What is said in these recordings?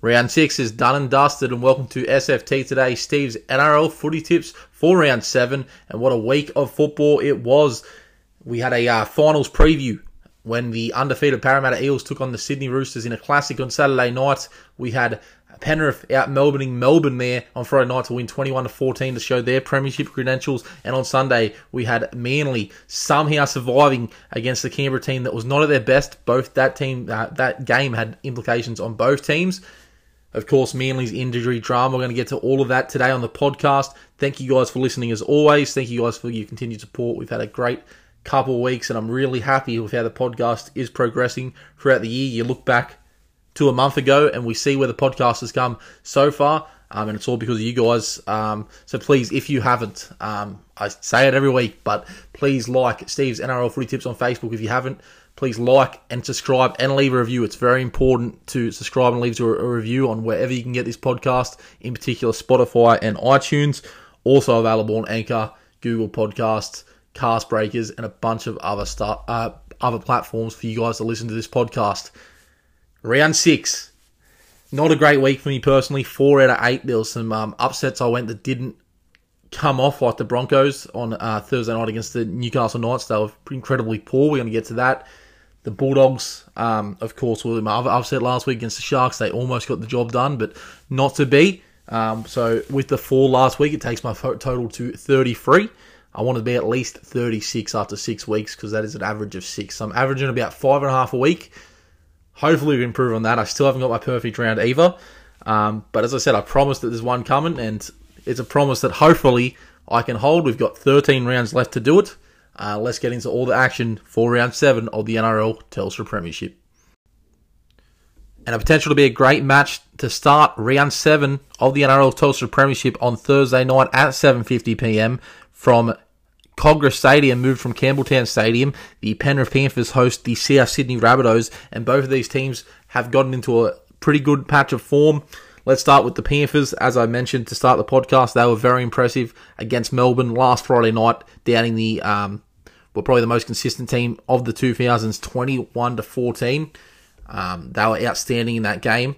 Round six is done and dusted, and welcome to SFT today. Steve's NRL footy tips for round seven, and what a week of football it was. We had a uh, finals preview when the undefeated Parramatta Eels took on the Sydney Roosters in a classic on Saturday night. We had Penrith out Melbourne in Melbourne there on Friday night to win 21 to 14 to show their premiership credentials. And on Sunday, we had Manly somehow surviving against the Canberra team that was not at their best. Both that team, uh, that game had implications on both teams. Of course, Manly's injury drama. We're going to get to all of that today on the podcast. Thank you guys for listening as always. Thank you guys for your continued support. We've had a great couple weeks, and I'm really happy with how the podcast is progressing throughout the year. You look back to a month ago, and we see where the podcast has come so far. Um, and it's all because of you guys. Um, so please, if you haven't, um, I say it every week, but please like Steve's NRL Footy Tips on Facebook if you haven't please like and subscribe and leave a review. It's very important to subscribe and leave a, review on wherever you can get this podcast, in particular Spotify and iTunes. Also available on Anchor, Google Podcasts, Cast Breakers, and a bunch of other stuff, uh, other platforms for you guys to listen to this podcast. Round six, not a great week for me personally. Four out of eight. There was some um, upsets I went that didn't come off like the Broncos on uh, Thursday night against the Newcastle Knights. They were incredibly poor. We're going to get to that. The Bulldogs, um, of course, were upset last week against the Sharks. They almost got the job done, but not to be. Um, so with the four last week, it takes my total to 33. I want to be at least 36 after six weeks because that is an average of six. So I'm averaging about five and a half a week. Hopefully, we improve on that. I still haven't got my perfect round either. Um, but as I said, I promised that there's one coming, and it's a promise that hopefully I can hold. We've got 13 rounds left to do it. Uh, let's get into all the action for round seven of the NRL Telstra Premiership. And a potential to be a great match to start round seven of the NRL Telstra Premiership on Thursday night at 7:50 p.m. from Kogarah Stadium, moved from Campbelltown Stadium. The Penrith Panthers host the South Sydney Rabbitohs, and both of these teams have gotten into a pretty good patch of form. Let's start with the Panthers. As I mentioned to start the podcast, they were very impressive against Melbourne last Friday night, downing the um, were probably the most consistent team of the 2000s, 21 to 14. Um, they were outstanding in that game.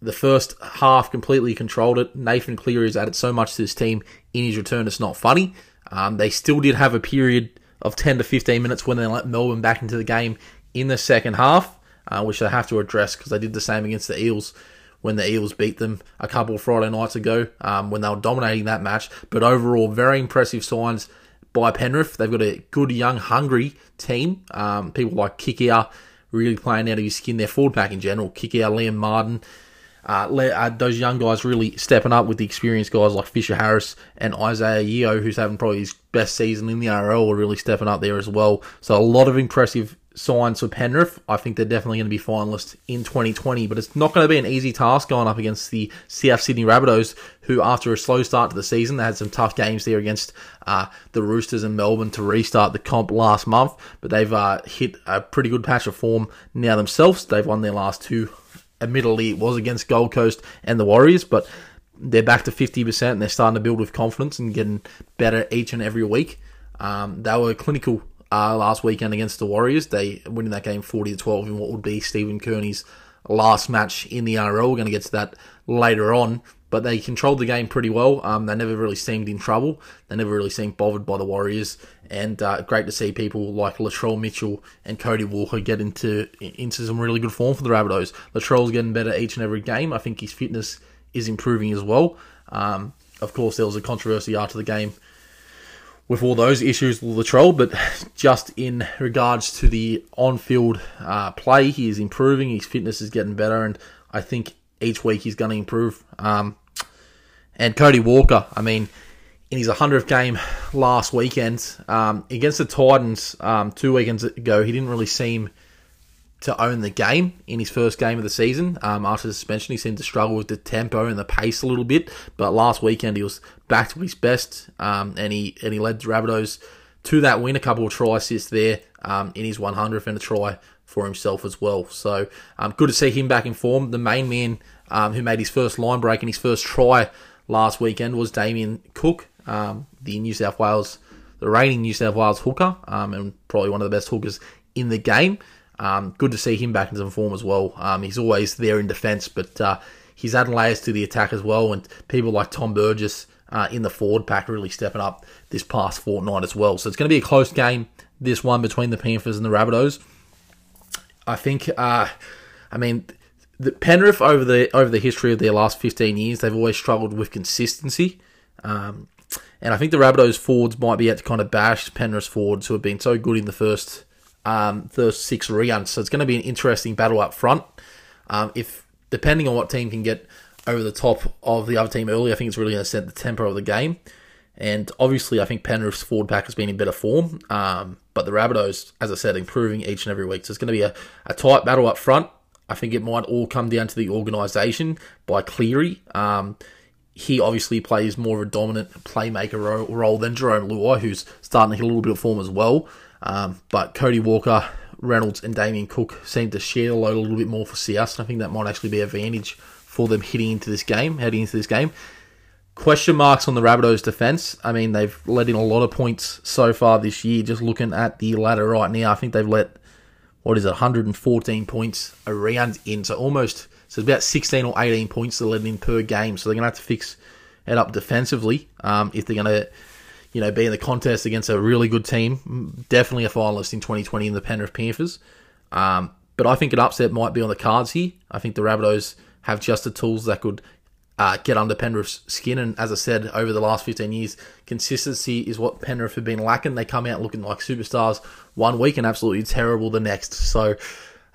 The first half completely controlled it. Nathan Cleary has added so much to this team in his return, it's not funny. Um, they still did have a period of 10 to 15 minutes when they let Melbourne back into the game in the second half, uh, which they have to address because they did the same against the Eels when the Eels beat them a couple of Friday nights ago um, when they were dominating that match. But overall, very impressive signs by Penrith. They've got a good, young, hungry team. Um, people like Kikau really playing out of his skin. Their forward pack in general, Kikau, Liam Martin, uh, uh, those young guys really stepping up with the experienced guys like Fisher Harris and Isaiah Yeo, who's having probably his best season in the RL, are really stepping up there as well. So a lot of impressive signs for Penrith. I think they're definitely going to be finalists in 2020, but it's not going to be an easy task going up against the CF Sydney Rabbitohs, who after a slow start to the season, they had some tough games there against uh, the Roosters and Melbourne to restart the comp last month, but they've uh, hit a pretty good patch of form now themselves. They've won their last two. Admittedly, it was against Gold Coast and the Warriors, but they're back to 50% and they're starting to build with confidence and getting better each and every week. Um, they were clinical uh, last weekend against the Warriors. They winning that game 40 to 12 in what would be Stephen Kearney's last match in the NRL. We're going to get to that later on. But they controlled the game pretty well. Um, they never really seemed in trouble. They never really seemed bothered by the Warriors. And uh, great to see people like Latrell Mitchell and Cody Walker get into into some really good form for the Rabbitohs. Latrell's getting better each and every game. I think his fitness is improving as well. Um, of course, there was a controversy after the game with all those issues with Latrell, but just in regards to the on-field uh, play, he is improving. His fitness is getting better, and I think each week he's going to improve. Um, and Cody Walker, I mean, in his 100th game last weekend um, against the Titans um, two weekends ago, he didn't really seem to own the game in his first game of the season. Um, after suspension, he seemed to struggle with the tempo and the pace a little bit. But last weekend, he was back to his best, um, and he and he led Rabbitohs to that win. A couple of try assists there um, in his 100th and a try for himself as well. So um, good to see him back in form. The main man um, who made his first line break and his first try last weekend was Damien Cook, um, the New South Wales, the reigning New South Wales hooker, and probably one of the best hookers in the game. Um, good to see him back in some form as well. Um, he's always there in defence, but uh, he's adding layers to the attack as well, and people like Tom Burgess uh, in the forward pack really stepping up this past fortnight as well. So it's going to be a close game, this one between the Panthers and the Rabbitohs. I think, uh, I mean, the Penrith over the over the history of their last 15 years, they've always struggled with consistency. Um, and I think the Rabbitohs forwards might be able to kind of bash Penrith forwards who have been so good in the first um, first six rounds. So it's going to be an interesting battle up front. Um, if depending on what team can get over the top of the other team early, I think it's really going to set the tempo of the game. And obviously, I think Penrith's forward pack has been in better form. Um, but the Rabbitohs, as I said, improving each and every week. So it's going to be a, a tight battle up front. I think it might all come down to the organisation by Cleary. Um, he obviously plays more of a dominant playmaker role than Jarome Luai, who's starting to hit a little bit of form as well. Um, but Cody Walker, Reynolds, and Damien Cook seem to share the load a little bit more for CS, and I think that might actually be an advantage for them hitting into this game, heading into this game. Question marks on the Rabbitohs' defence. I mean, they've let in a lot of points so far this year. Just looking at the ladder right now, I think they've let what is it, 114 points around in, so almost so it's about 16 or 18 points they're letting in per game. So they're going to have to fix it up defensively um, if they're going to, you know, be in the contest against a really good team. Definitely a finalist in 2020 in the Penrith Panthers. Um, but I think an upset might be on the cards here. I think the Rabbitohs have just the tools that could uh, get under Penrith's skin. And as I said, over the last 15 years, consistency is what Penrith have been lacking. They come out looking like superstars one week and absolutely terrible the next. So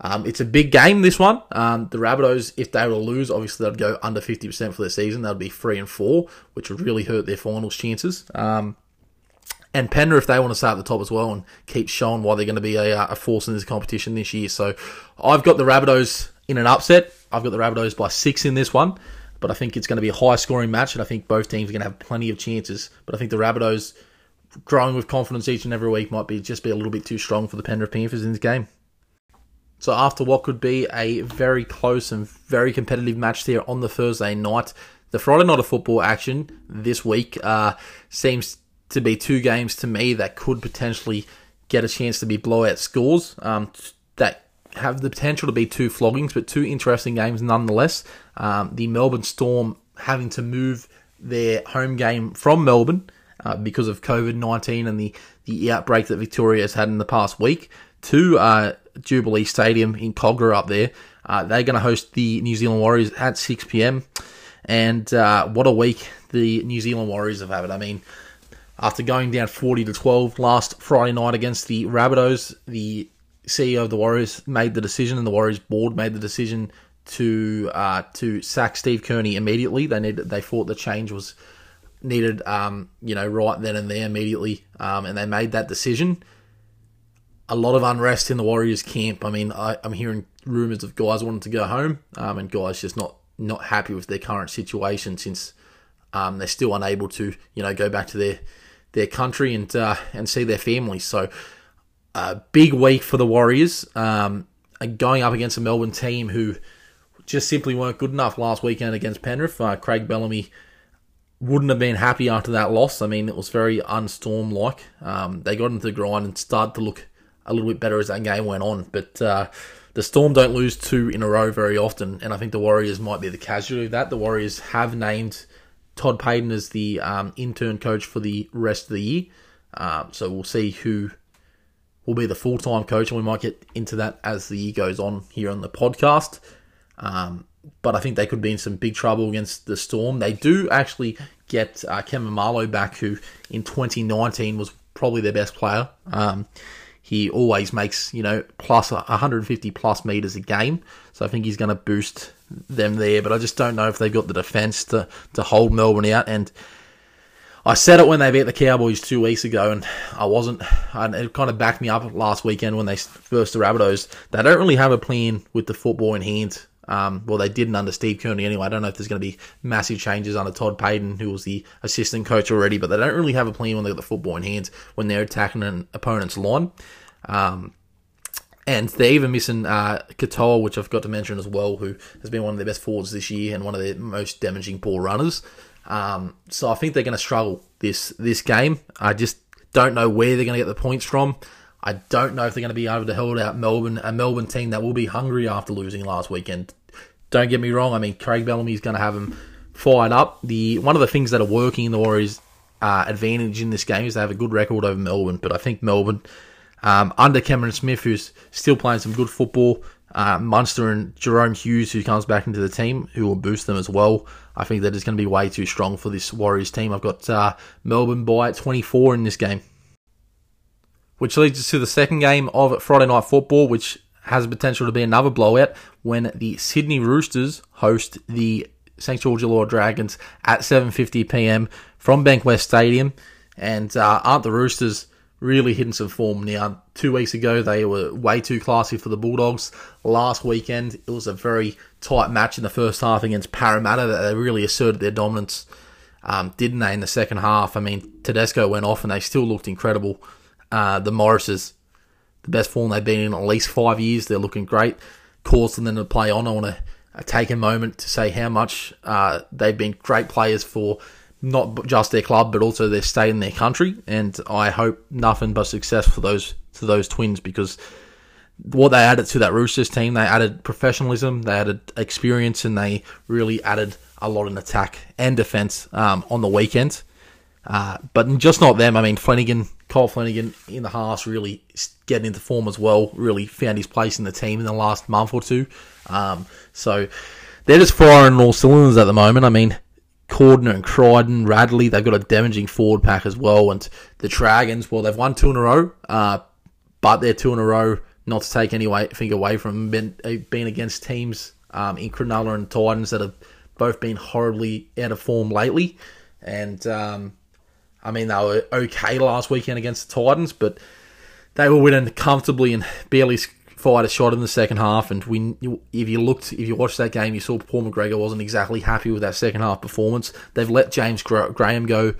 um, it's a big game, this one. Um, the Rabbitohs, if they were to lose, obviously they'd go under 50% for the season. They'd be 3 and 4, which would really hurt their finals chances. Um, and Penrith, if they want to start at the top as well and keep showing why they're going to be a, a, force in this competition this year. So I've got the Rabbitohs in an upset. I've got the Rabbitohs by 6 in this one. But I think it's going to be a high scoring match, and I think both teams are going to have plenty of chances. But I think the Rabbitohs, growing with confidence each and every week, might be just be a little bit too strong for the Penrith Panthers in this game. So after what could be a very close and very competitive match there on the Thursday night, the Friday night of football action this week uh, seems to be two games to me that could potentially get a chance to be blowout scores um, that have the potential to be two floggings, but two interesting games nonetheless. Um, the Melbourne Storm having to move their home game from Melbourne uh, because of COVID 19 and the, the outbreak that Victoria has had in the past week to uh, Jubilee Stadium in Kogarah up there. Uh, they're going to host the New Zealand Warriors at 6 p.m. And uh, what a week the New Zealand Warriors have had. I mean, after going down 40 to 12 last Friday night against the Rabbitohs, the CEO of the Warriors made the decision, and the Warriors board made the decision to uh, to sack Steve Kearney immediately. They needed, they thought the change was needed, um, you know, right then and there immediately, um, and they made that decision a lot of unrest in the Warriors camp. I mean, I, am hearing rumors of guys wanting to go home, um, and guys just not not happy with their current situation since um, they're still unable to, you know, go back to their their country and uh, and see their families. So, a big week for the Warriors, um, going up against a Melbourne team who just simply weren't good enough last weekend against Penrith. Uh, Craig Bellamy wouldn't have been happy after that loss. I mean, it was very unstorm like. Um, they got into the grind and started to look a little bit better as that game went on. But uh, the Storm don't lose two in a row very often, and I think the Warriors might be the casualty of that. The Warriors have named Todd Payten as the um, intern coach for the rest of the year, um, so we'll see who will be the full time coach, and we might get into that as the year goes on here on the podcast. Um, but I think they could be in some big trouble against the Storm. They do actually get uh, Kevin back, who in 2019 was probably their best player. Um, he always makes, you know, plus 150 plus meters a game. So I think he's going to boost them there. But I just don't know if they've got the defense to, to hold Melbourne out. And I said it when they beat the Cowboys two weeks ago, and I wasn't. And it kind of backed me up last weekend when they first the Rabbitohs. They don't really have a plan with the football in hand. Um, well, they didn't under Steve Kearney anyway. I don't know if there's going to be massive changes under Todd Payten, who was the assistant coach already, but they don't really have a plan when they got the football in hand when they're attacking an opponent's line. Um, and they're even missing uh, which I've got to mention as well, who has been one of their best forwards this year and one of their most damaging ball runners. Um, so I think they're going to struggle this this game. I just don't know where they're going to get the points from. I don't know if they're going to be able to hold out Melbourne, a Melbourne team that will be hungry after losing last weekend don't get me wrong. I mean, Craig Bellamy is going to have him fired up. The one of the things that are working in the Warriors' uh, advantage in this game is they have a good record over Melbourne. But I think Melbourne, um, under Cameron Smith, who's still playing some good football, uh, Munster and Jahrome Hughes, who comes back into the team, who will boost them as well. I think that is going to be way too strong for this Warriors team. I've got uh, Melbourne by 24 in this game. Which leads us to the second game of Friday Night Football, which has the potential to be another blowout when the Sydney Roosters host the St George Illawarra Dragons at 7:50 p.m. from Bankwest Stadium. And uh, aren't the Roosters really hitting some form now? Two weeks ago, they were way too classy for the Bulldogs. Last weekend, it was a very tight match in the first half against Parramatta that they really asserted their dominance, um, didn't they? In the second half, I mean, Tedesco went off and they still looked incredible. Uh, the Morrises, the best form they've been in at least five years, they're looking great. Causing them to play on. I want to take a moment to say how much uh, they've been great players for not just their club but also their state and their country. And I hope nothing but success for those to those twins because what they added to that Roosters team, they added professionalism, they added experience, and they really added a lot in attack and defence um, on the weekend. Uh, but just not them. I mean, Flanagan, Kyle Flanagan in the halves really getting into form as well. Really found his place in the team in the last month or two. Um, so they're just firing all cylinders at the moment. I mean, Cordner and Crichton, Radley, they've got a damaging forward pack as well. And the Dragons, well, they've won two in a row, uh, but they're two in a row, not to take anything away from been, uh, being against teams um, in Cronulla and Titans that have both been horribly out of form lately. And, um, I mean, they were okay last weekend against the Titans, but they were winning comfortably and barely fired a shot in the second half, and we, if you looked, if you watched that game, you saw Paul McGregor wasn't exactly happy with that second half performance. They've let James Graham go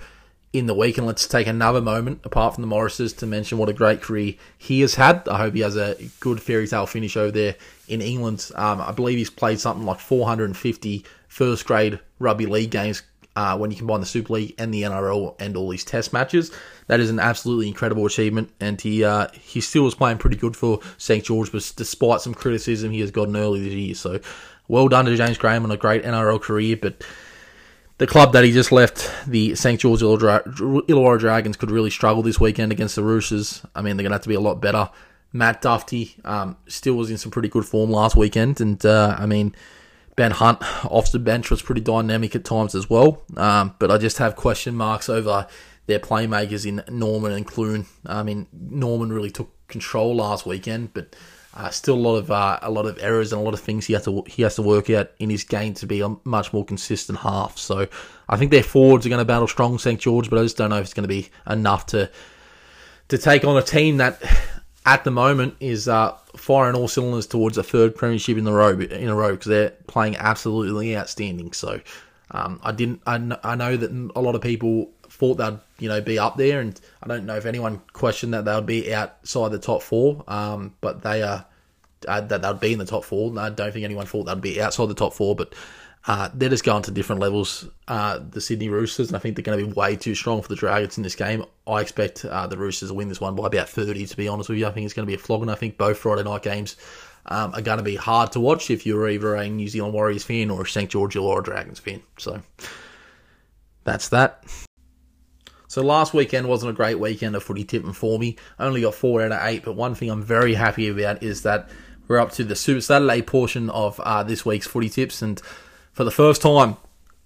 in the week, and let's take another moment, apart from the Morrises, to mention what a great career he has had. I hope he has a good fairy tale finish over there in England. Um, I believe he's played something like 450 first grade rugby league games uh, when you combine the Super League and the NRL and all these test matches. That is an absolutely incredible achievement, and he uh, he still was playing pretty good for St George, but despite some criticism he has gotten early this year. So well done to James Graham on a great NRL career, but the club that he just left, the St. George Illawarra Dragons, could really struggle this weekend against the Roosters. I mean, they're going to have to be a lot better. Matt Dufty um, still was in some pretty good form last weekend, and uh, I mean, Ben Hunt off the bench was pretty dynamic at times as well. Um, but I just have question marks over their playmakers in Norman and Clune. I mean, Norman really took control last weekend, but uh, still a lot of uh, a lot of errors and a lot of things he has to he has to work out in his game to be a much more consistent half. So I think their forwards are going to battle strong St George, but I just don't know if it's going to be enough to to take on a team that at the moment is uh, firing all cylinders towards a third premiership in the row in a row because they're playing absolutely outstanding. So um, I didn't. I, I know that a lot of people thought they'd you know be up there, and I don't know if anyone questioned that they would be outside the top four. Um, but they are uh, that they'd be in the top four. I don't think anyone thought they'd be outside the top four, but uh, they're just going to different levels. Uh, the Sydney Roosters, and I think they're going to be way too strong for the Dragons in this game. I expect uh, the Roosters to win this one by about 30, to be honest with you. I think it's going to be a flogging. I think both Friday night games um, are going to be hard to watch if you're either a New Zealand Warriors fan or a St. George Illawarra Dragons fan. So that's that. So last weekend wasn't a great weekend of footy tipping for me. I only got four out of eight, but one thing I'm very happy about is that we're up to the Super Saturday portion of uh, this week's footy tips, and for the first time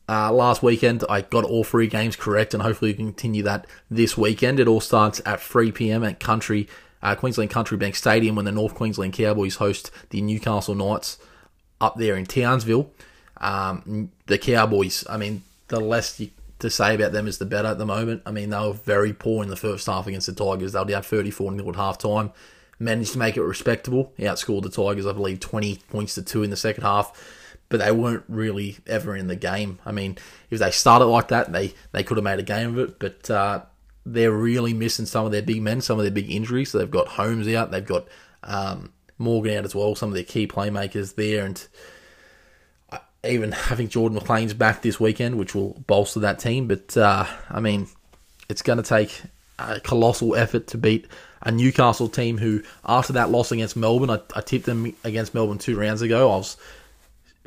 uh, last weekend, I got all three games correct, and hopefully we can continue that this weekend. It all starts at 3 p.m. at Country uh, Queensland Country Bank Stadium when the North Queensland Cowboys host the Newcastle Knights up there in Townsville. Um, the Cowboys, I mean, the less you, to say about them is the better at the moment. I mean, they were very poor in the first half against the Tigers. They were down 34 0 at half time. Managed to make it respectable. Outscored the Tigers, I believe, 20 points to 2 in the second half but they weren't really ever in the game. I mean, if they started like that, they, they could have made a game of it, but uh, they're really missing some of their big men, some of their big injuries. So they've got Holmes out, they've got um, Morgan out as well, some of their key playmakers there, and even having Jordan McLean's back this weekend, which will bolster that team. But uh, I mean, it's going to take a colossal effort to beat a Newcastle team who, after that loss against Melbourne, I, I tipped them against Melbourne two rounds ago. I was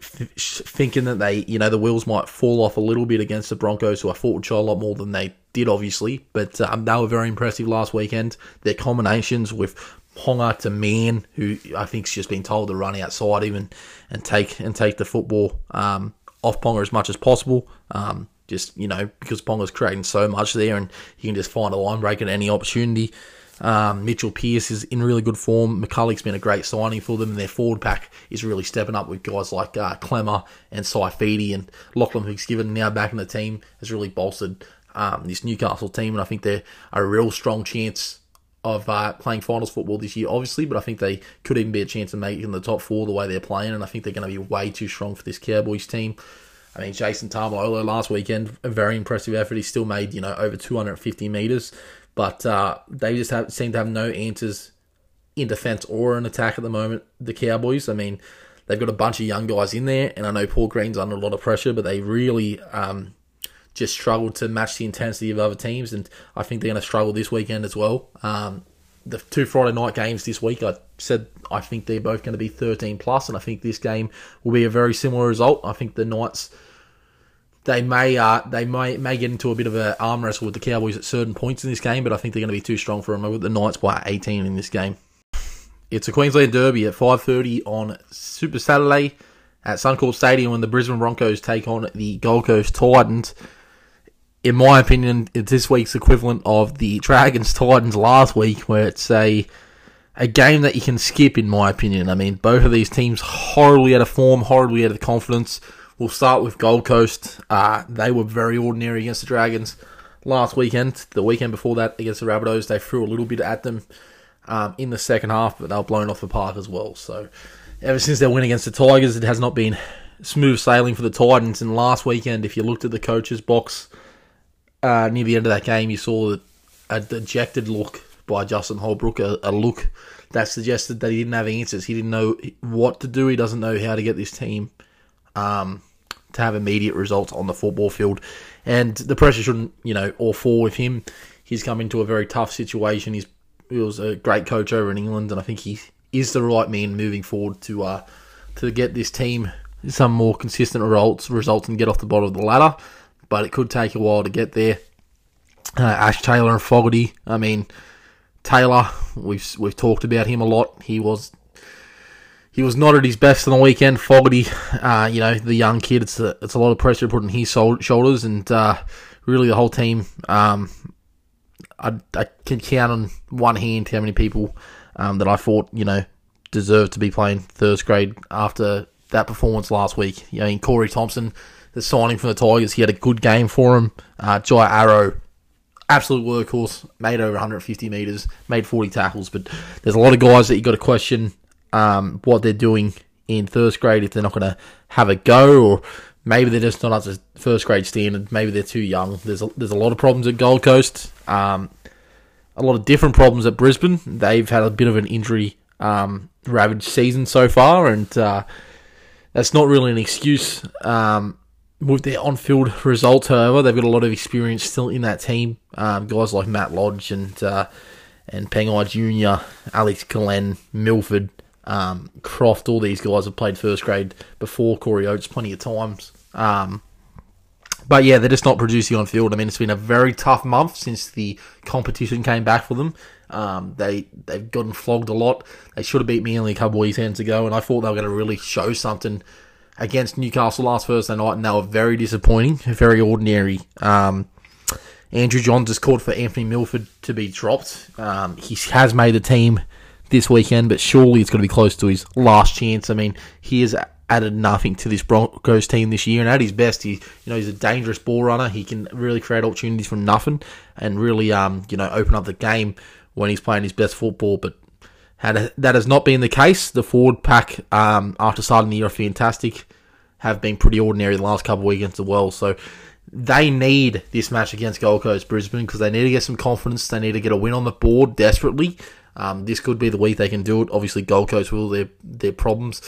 thinking that they, you know, the wheels might fall off a little bit against the Broncos, who I thought would show a lot more than they did, obviously. But um, they were very impressive last weekend. Their combinations with Ponga to Man, who I think's just been told to run outside him and, and take and take the football um, off Ponga as much as possible. Um, just you know because Ponga's creating so much there, and you can just find a line break at any opportunity. Um, Mitchell Pearce is in really good form. McCullough's been a great signing for them, and their forward pack is really stepping up with guys like uh, Klemmer and Saifiti and Lachlan given now back in the team has really bolstered um, this Newcastle team, and I think they're a real strong chance of uh, playing finals football this year, obviously, but I think they could even be a chance of making the top four the way they're playing, and I think they're going to be way too strong for this Cowboys team. I mean, Jason Taumalolo last weekend, a very impressive effort. He still made, you know, over 250 metres, but uh, they just have, seem to have no answers in defence or in attack at the moment, the Cowboys. I mean, they've got a bunch of young guys in there, and I know Paul Green's under a lot of pressure, but they really um, just struggled to match the intensity of other teams, and I think they're going to struggle this weekend as well. Um, the two Friday night games this week, I said I think they're both going to be 13 plus, and I think this game will be a very similar result. I think the Knights they may uh, they may may get into a bit of an arm wrestle with the Cowboys at certain points in this game, but I think they're going to be too strong for them. I got the Knights by 18 in this game. It's a Queensland Derby at 5:30 on Super Saturday at Suncorp Stadium when the Brisbane Broncos take on the Gold Coast Titans. In my opinion, it's this week's equivalent of the Dragons Titans last week, where it's a a game that you can skip. In my opinion, I mean both of these teams horribly out of form, horribly out of confidence. We'll start with Gold Coast. Uh, they were very ordinary against the Dragons last weekend. The weekend before that against the Rabbitohs, they threw a little bit at them um, in the second half, but they were blown off the park as well. So ever since their win against the Tigers, it has not been smooth sailing for the Titans. And last weekend, if you looked at the coach's box uh, near the end of that game, you saw a dejected look by Justin Holbrook, a, a look that suggested that he didn't have answers. He didn't know what to do. He doesn't know how to get this team um, to have immediate results on the football field. And the pressure shouldn't, you know, all fall with him. He's come into a very tough situation. He's he was a great coach over in England, and I think he is the right man moving forward to uh, to get this team some more consistent results results and get off the bottom of the ladder. But it could take a while to get there. Uh, Ash Taylor and Fogarty. I mean, Taylor, we've we've talked about him a lot. He was he was not at his best on the weekend. Fogarty, uh, you know, the young kid, it's a, it's a lot of pressure put on his shoulders, and uh, really the whole team. Um, I, I, can count on one hand how many people um, that I thought, you know, deserved to be playing first grade after that performance last week. You know, in Corey Thompson, the signing from the Tigers, he had a good game for him. Uh, Jai Arrow, absolute workhorse, made over 150 metres, made 40 tackles, but there's a lot of guys that you got to question um, what they're doing in first grade if they're not going to have a go, or maybe they're just not up to first grade standard. Maybe they're too young. There's a, there's a lot of problems at Gold Coast. Um, a lot of different problems at Brisbane. They've had a bit of an injury um, ravaged season so far, and uh, that's not really an excuse. Um, with their on-field results, however, they've got a lot of experience still in that team. Um, guys like Matt Lodge and uh, and Pangai Junior, Alex Glenn, Milford, um, Croft, all these guys have played first grade before Corey Oates plenty of times. Um, but yeah, they're just not producing on field. I mean, it's been a very tough month since the competition came back for them. Um, they they've gotten flogged a lot. They should have beat me only a couple of weekends ago, and I thought they were going to really show something against Newcastle last Thursday night, and they were very disappointing, very ordinary. Um, Andrew Johns has called for Anthony Milford to be dropped. Um, he has made the team this weekend, but surely it's going to be close to his last chance. I mean, he has added nothing to this Broncos team this year, and at his best, he you know he's a dangerous ball runner. He can really create opportunities from nothing, and really um you know open up the game when he's playing his best football. But had that has not been the case. The forward pack um after starting the year fantastic have been pretty ordinary the last couple of weekends as well. So they need this match against Gold Coast Brisbane because they need to get some confidence. They need to get a win on the board desperately. Um, this could be the week they can do it. Obviously, Gold Coast will their their problems.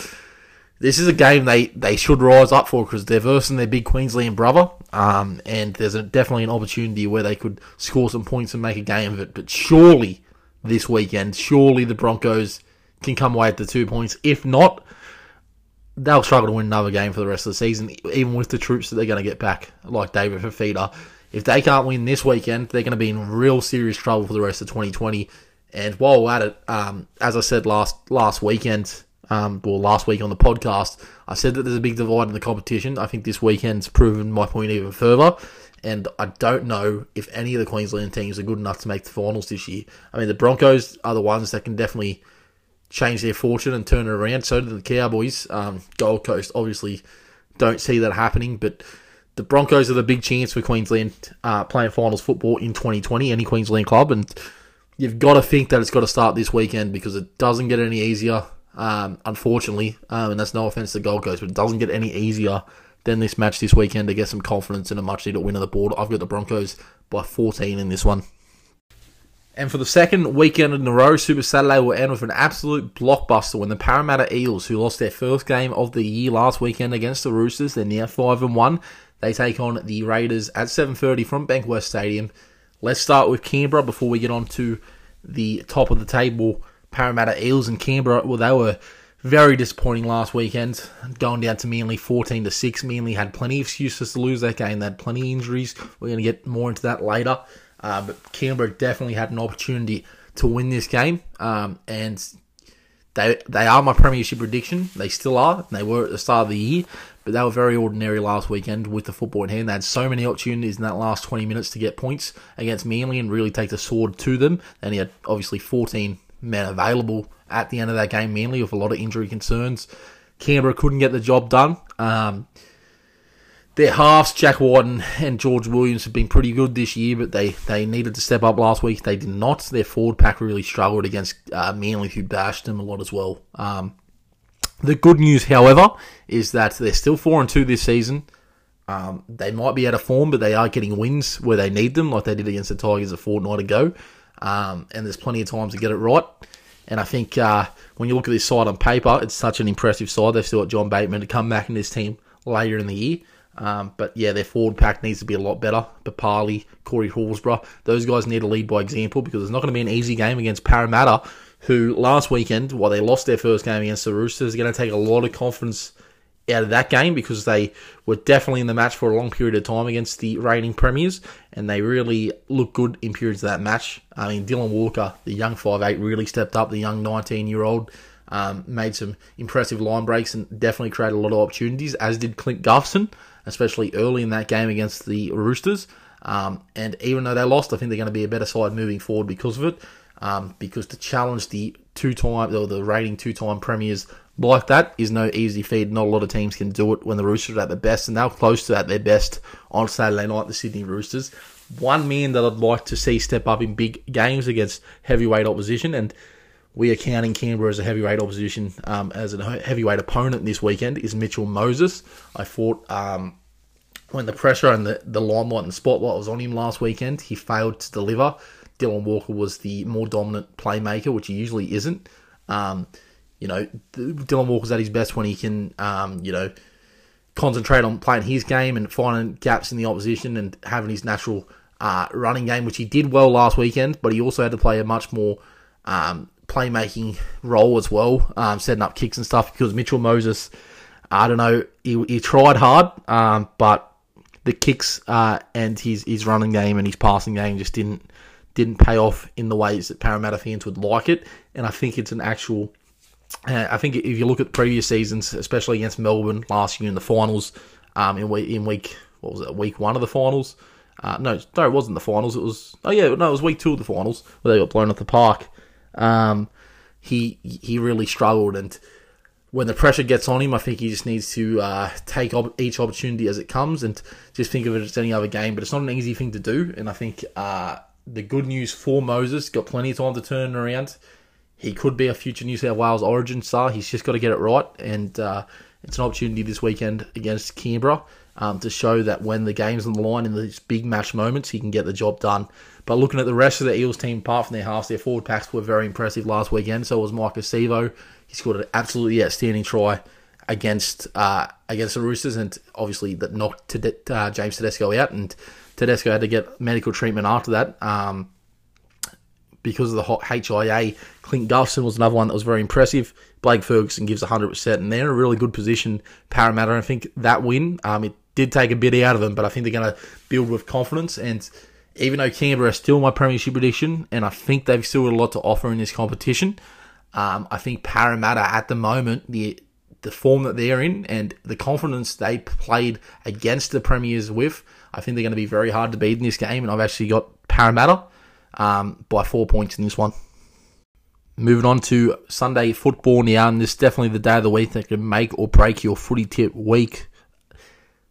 This is a game they, they should rise up for because they're versing their big Queensland brother, um, and there's a, definitely an opportunity where they could score some points and make a game of it. But surely this weekend, surely the Broncos can come away with the two points. If not, they'll struggle to win another game for the rest of the season, even with the troops that they're going to get back, like David Fifita. If they can't win this weekend, they're going to be in real serious trouble for the rest of 2020. And while we're at it, um, as I said last last weekend, um, or last week on the podcast, I said that there's a big divide in the competition. I think this weekend's proven my point even further. And I don't know if any of the Queensland teams are good enough to make the finals this year. I mean, the Broncos are the ones that can definitely change their fortune and turn it around. So do the Cowboys. Um, Gold Coast obviously don't see that happening, but the Broncos are the big chance for Queensland uh, playing finals football in 2020, any Queensland club. And you've got to think that it's got to start this weekend because it doesn't get any easier, um, unfortunately. Um, and that's no offense to Gold Coast, but it doesn't get any easier than this match this weekend to get some confidence in a much needed win on the board. I've got the Broncos by 14 in this one. And for the second weekend in a row, Super Saturday will end with an absolute blockbuster when the Parramatta Eels, who lost their first game of the year last weekend against the Roosters, they're now five and one. They take on the Raiders at 7:30 from Bankwest Stadium. Let's start with Canberra before we get on to the top of the table. Parramatta Eels and Canberra. Well, they were very disappointing last weekend, going down to Manly 14 to 6. Manly had plenty of excuses to lose that game. They had plenty of injuries. We're going to get more into that later. Uh, but Canberra definitely had an opportunity to win this game, um, and they they are my premiership prediction. They still are. They were at the start of the year, but they were very ordinary last weekend with the football in hand. They had so many opportunities in that last 20 minutes to get points against Manly and really take the sword to them. And he had obviously 14 men available at the end of that game, Manly with a lot of injury concerns. Canberra couldn't get the job done. Um, their halves, Jack Wighton and George Williams, have been pretty good this year, but they, they needed to step up last week. They did not. Their forward pack really struggled against uh, Manly, who bashed them a lot as well. Um, the good news, however, is that they're still four and two this season. Um, they might be out of form, but they are getting wins where they need them, like they did against the Tigers a fortnight ago. Um, and there's plenty of times to get it right. And I think uh, when you look at this side on paper, it's such an impressive side. They've still got John Bateman to come back in this team later in the year. Um, but yeah, their forward pack needs to be a lot better. Papalii, Corey Horsburgh, those guys need to lead by example because it's not going to be an easy game against Parramatta, who last weekend, while they lost their first game against the Roosters, are going to take a lot of confidence out of that game because they were definitely in the match for a long period of time against the reigning premiers, and they really looked good in periods of that match. I mean, Dylan Walker, the young five eight, really stepped up. The young 19 year old um, made some impressive line breaks and definitely created a lot of opportunities, as did Clint Gutherson especially early in that game against the Roosters. Um, and even though they lost, I think they're going to be a better side moving forward because of it. Um, because to challenge the two time or the rating two time premiers like that is no easy feat. Not a lot of teams can do it when the Roosters are at their best, and they're close to at their best on Saturday night. The Sydney Roosters. One man that I'd like to see step up in big games against heavyweight opposition, and we are counting Canberra as a heavyweight opposition, um, as a heavyweight opponent this weekend, is Mitchell Moses. I thought um, when the pressure and the, the limelight and the spotlight was on him last weekend, he failed to deliver. Dylan Walker was the more dominant playmaker, which he usually isn't. Um, you know, Dylan Walker's at his best when he can, um, you know, concentrate on playing his game and finding gaps in the opposition and having his natural uh, running game, which he did well last weekend, but he also had to play a much more um, playmaking role as well, um, setting up kicks and stuff. Because Mitchell Moses, I don't know, he, he tried hard, um, but the kicks uh, and his his running game and his passing game just didn't didn't pay off in the ways that Parramatta fans would like it. And I think it's an actual. Uh, I think if you look at previous seasons, especially against Melbourne last year in the finals, um, in week in week what was it, week one of the finals. Uh, no, no, it wasn't the finals. It was oh yeah, no, it was week two of the finals where they got blown at the park. Um, he he really struggled, and when the pressure gets on him, I think he just needs to uh, take op- each opportunity as it comes and just think of it as any other game. But it's not an easy thing to do, and I think uh, the good news for Moses got plenty of time to turn around. He could be a future New South Wales Origin star. He's just got to get it right, and uh, it's an opportunity this weekend against Canberra um, to show that when the game's on the line in these big match moments, he can get the job done. But looking at the rest of the Eels team, apart from their halves, their forward packs were very impressive last weekend. So was Mike Sivo. He scored an absolutely outstanding try against uh, against the Roosters, and obviously that knocked uh, James Tedesco out, and Tedesco had to get medical treatment after that. Um, because of the hot HIA. Clint Gutherson was another one that was very impressive. Blake Ferguson gives 100%, and they're in a really good position. Parramatta, I think that win, um, it did take a bit out of them, but I think they're going to build with confidence. And even though Canberra is still my premiership prediction, and I think they've still got a lot to offer in this competition, um, I think Parramatta at the moment, the the form that they're in and the confidence they played against the premiers with, I think they're going to be very hard to beat in this game. And I've actually got Parramatta um, by four points in this one. Moving on to Sunday football now, and this is definitely the day of the week that can make or break your footy tip week.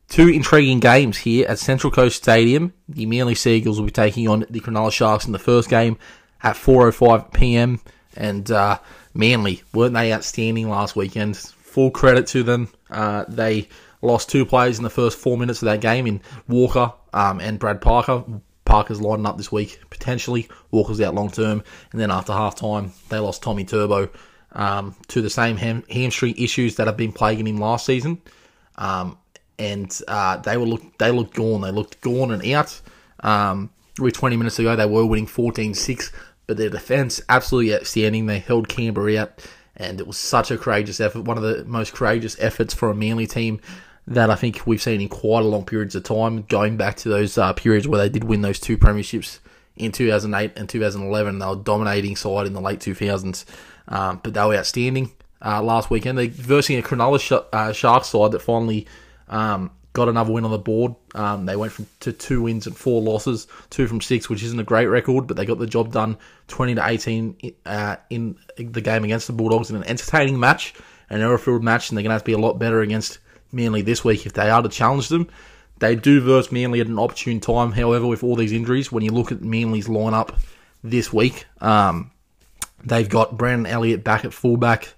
Two intriguing games here at Central Coast Stadium. The Manly Sea Eagles will be taking on the Cronulla Sharks in the first game at 4:05 p.m. And uh, Manly weren't they outstanding last weekend? Full credit to them. Uh, they lost two players in the first four minutes of that game in Walker um, and Brad Parker. Parker's lining up this week potentially. Walker's out long term, and then after half time they lost Tommy Turbo um, to the same ham- hamstring issues that have been plaguing him last season. Um, and uh, they were look they looked gone. They looked gone and out. Um, 20 minutes ago, they were winning 14-6, but their defence absolutely outstanding. They held Canberra out, and it was such a courageous effort. One of the most courageous efforts for a Manly team that I think we've seen in quite a long periods of time, going back to those uh, periods where they did win those two premierships in 2008 and 2011. They were dominating side in the late 2000s, um, but they were outstanding uh, last weekend. They're versing a Cronulla sh- uh, Sharks side that finally um, got another win on the board. Um, they went from to two wins and four losses, two from six, which isn't a great record, but they got the job done, twenty to eighteen uh, in the game against the Bulldogs in an entertaining match, an error-filled match, and they're going to have to be a lot better against Manly this week if they are to challenge them. They do verse Manly at an opportune time. However, with all these injuries, when you look at Manly's lineup this week, um, they've got Brandon Elliott back at fullback,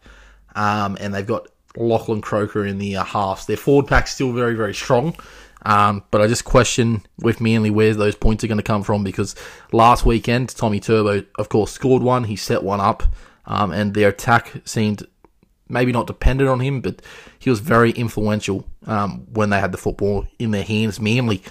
um, and they've got Lachlan Croker in the uh, halves. Their forward pack's still very, very strong. Um, but I just question with Manly where those points are going to come from because last weekend, Tommy Turbo, of course, scored one. He set one up, um, and their attack seemed maybe not dependent on him, but he was very influential um, when they had the football in their hands. Manly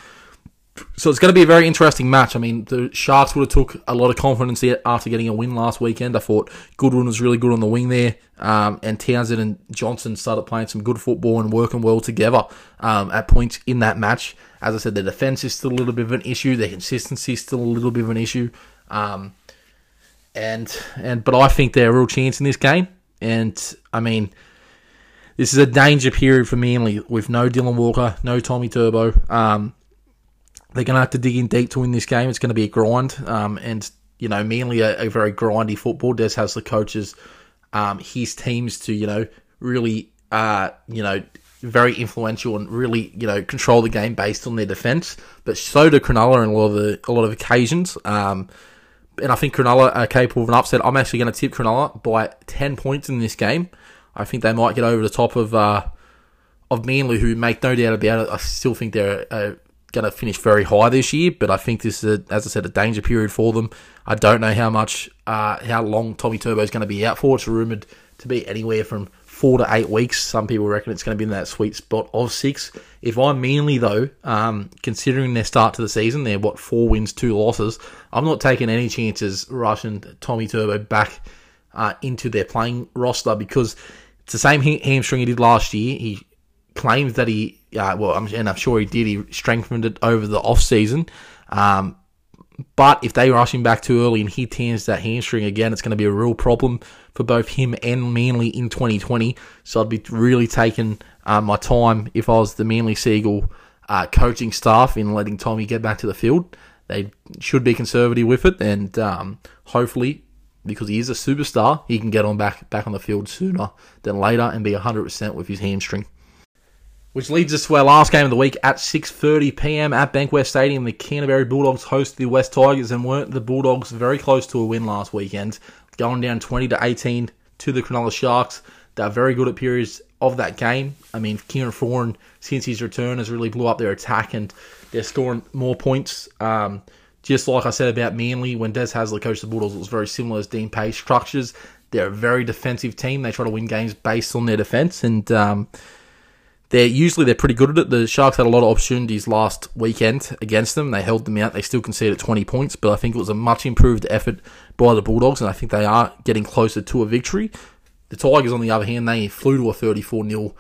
so it's going to be a very interesting match. I mean, the Sharks would have took a lot of confidence after getting a win last weekend. I thought Goodwin was really good on the wing there, um, and Townsend and Johnson started playing some good football and working well together um, at points in that match. As I said, the defense is still a little bit of an issue. Their consistency is still a little bit of an issue, um, and and but I think they're a real chance in this game. And I mean, this is a danger period for Manly with no Dylan Walker, no Tommy Turbo. Um, they're going to have to dig in deep to win this game. It's going to be a grind. Um, and, you know, mainly a, a, very grindy football. Des Hasler coaches, um, his teams to, you know, really, uh, you know, very influential and really, you know, control the game based on their defense. But so do Cronulla in a lot of the, a lot of occasions. Um, and I think Cronulla are capable of an upset. I'm actually going to tip Cronulla by 10 points in this game. I think they might get over the top of uh, of Manly, who make no doubt about it. I still think they're a, going to finish very high this year, but I think this is, a, as I said, a danger period for them. I don't know how much, uh, how long Tommy Turbo is going to be out for. It's rumored to be anywhere from four to eight weeks. Some people reckon it's going to be in that sweet spot of six. If I'm Manly, though, um, considering their start to the season, they're what four wins, two losses. I'm not taking any chances rushing Tommy Turbo back uh, into their playing roster because it's the same hamstring he did last year. He claims that he, uh, well, I'm, and I'm sure he did, he strengthened it over the off season. Um, but if they rush him back too early and he tears that hamstring again, it's going to be a real problem for both him and Manly in 2020. So I'd be really taking uh, my time if I was the Manly Sea Eagle uh, coaching staff in letting Tommy get back to the field. They should be conservative with it, and um, hopefully, because he is a superstar, he can get on back back on the field sooner than later and be 100% with his hamstring. Which leads us to our last game of the week at 6.30pm at Bankwest Stadium. The Canterbury Bulldogs host the West Tigers and weren't the Bulldogs very close to a win last weekend, going down 20 to 18 to the Cronulla Sharks. They're very good at periods of that game. I mean, Kieran Foran, since his return, has really blew up their attack and they're scoring more points. Um, just like I said about Manly, when Des Hasler coached the Bulldogs, it was very similar as Dean Pay structures. They're a very defensive team. They try to win games based on their defense, and um, they're usually they're pretty good at it. The Sharks had a lot of opportunities last weekend against them. They held them out. They still conceded 20 points, but I think it was a much improved effort by the Bulldogs, and I think they are getting closer to a victory. The Tigers, on the other hand, they flew to a 34 0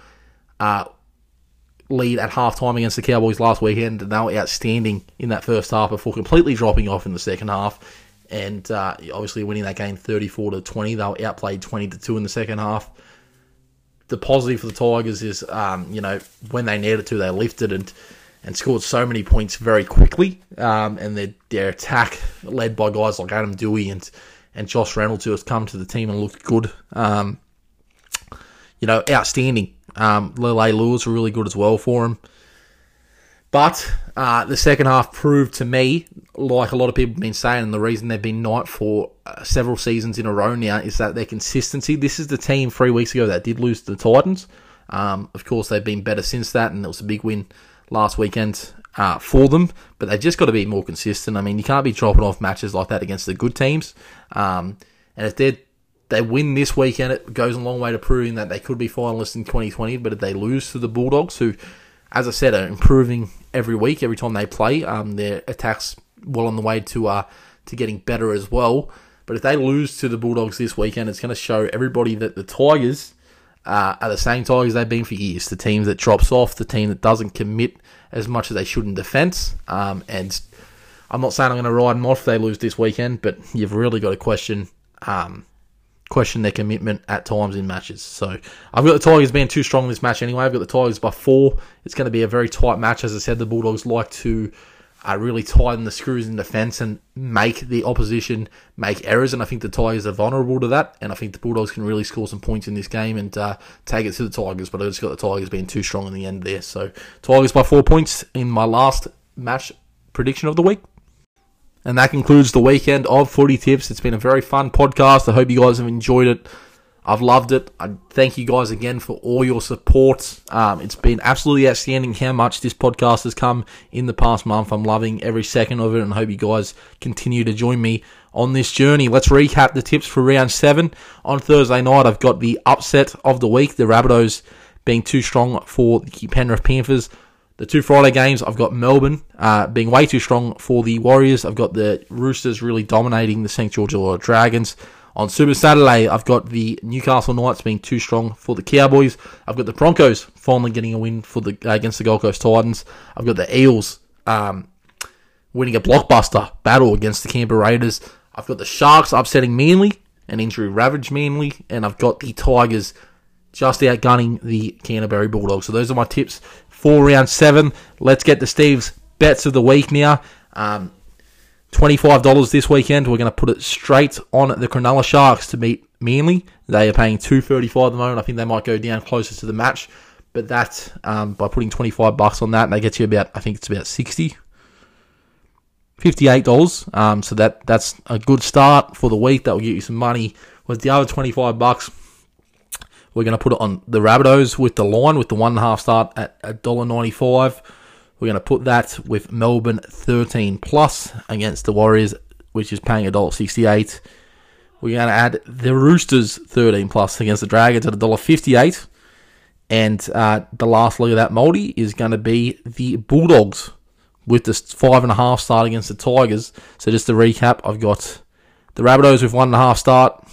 uh, lead at halftime against the Cowboys last weekend, and they were outstanding in that first half before completely dropping off in the second half. And uh, obviously winning that game 34 to 20, they were outplayed 20 to 2 in the second half the positive for the Tigers is, um, you know, when they needed to, they lifted and and scored so many points very quickly. Um, and their their attack, led by guys like Adam Doueihi and and Josh Reynolds, who has come to the team and looked good. Um, you know, outstanding. Um, Lele Lewis were really good as well for him. But uh, the second half proved to me, like a lot of people have been saying, and the reason they've been not for uh, several seasons in a row now is that their consistency. This is the team three weeks ago that did lose to the Titans. Um, of course, they've been better since that, and it was a big win last weekend uh, for them. But they've just got to be more consistent. I mean, you can't be dropping off matches like that against the good teams. Um, and if they they win this weekend, it goes a long way to proving that they could be finalists in 2020. But if they lose to the Bulldogs, who as I said, are improving every week, every time they play. Um, their attacks well on the way to uh, to getting better as well. But if they lose to the Bulldogs this weekend, it's going to show everybody that the Tigers uh, are the same Tigers they've been for years. The team that drops off, the team that doesn't commit as much as they should in defence. Um, and I'm not saying I'm going to ride them off if they lose this weekend, but you've really got to question um, question their commitment at times in matches. So I've got the Tigers being too strong in this match anyway. I've got the Tigers by four. It's going to be a very tight match. As I said, the Bulldogs like to uh, really tighten the screws in defence and make the opposition make errors. And I think the Tigers are vulnerable to that. And I think the Bulldogs can really score some points in this game and uh, take it to the Tigers. But I just got the Tigers being too strong in the end there. So Tigers by four points in my last match prediction of the week. And that concludes the weekend of Footy Tips. It's been a very fun podcast. I hope you guys have enjoyed it. I've loved it. I thank you guys again for all your support. Um, it's been absolutely outstanding how much this podcast has come in the past month. I'm loving every second of it and hope you guys continue to join me on this journey. Let's recap the tips for round seven. On Thursday night, I've got the upset of the week, the Rabbitohs being too strong for the Penrith Panthers. The two Friday games, I've got Melbourne uh, being way too strong for the Warriors. I've got the Roosters really dominating the St. George Illawarra Dragons. On Super Saturday, I've got the Newcastle Knights being too strong for the Cowboys. I've got the Broncos finally getting a win for the against the Gold Coast Titans. I've got the Eels um, winning a blockbuster battle against the Canberra Raiders. I've got the Sharks upsetting Manly, and injury ravaged Manly, and I've got the Tigers just outgunning the Canterbury Bulldogs. So those are my tips for round seven. Let's get to Steve's bets of the week now. Um, $25 this weekend. We're going to put it straight on the Cronulla Sharks to beat Manly. They are paying 235 at the moment. I think they might go down closer to the match. But that, um, by putting 25 bucks on that, they get you about, I think it's about 60 $58. Um, so that that's a good start for the week. That will get you some money. With the other 25 bucks, we're going to put it on the Rabbitohs with the line with the one and a half start at $1.95. We're going to put that with Melbourne 13 plus against the Warriors, which is paying $1.68. We're going to add the Roosters 13 plus against the Dragons at $1.58. And uh, the last leg of that multi is going to be the Bulldogs with the five and a half start against the Tigers. So just to recap, I've got the Rabbitohs with one and a half start,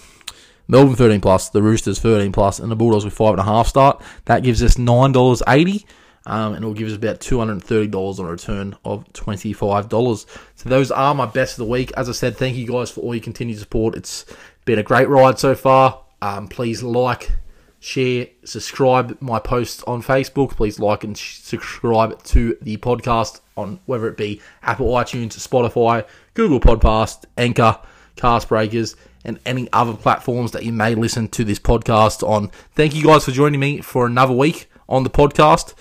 Melbourne 13 plus, the Roosters 13 plus, and the Bulldogs with five and a half start. That gives us nine dollars eighty. Um, and it will give us about $230 on a return of $25. So those are my best of the week. As I said, thank you guys for all your continued support. It's been a great ride so far. Um, please like, share, subscribe my posts on Facebook. Please like and subscribe to the podcast on whether it be Apple iTunes, Spotify, Google Podcast, Anchor, Cast Breakers, and any other platforms that you may listen to this podcast on. Thank you guys for joining me for another week on the podcast.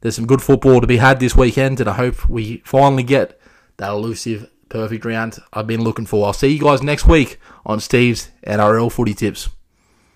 There's some good football to be had this weekend, and I hope we finally get that elusive perfect round I've been looking for. I'll see you guys next week on Steve's NRL Footy Tips.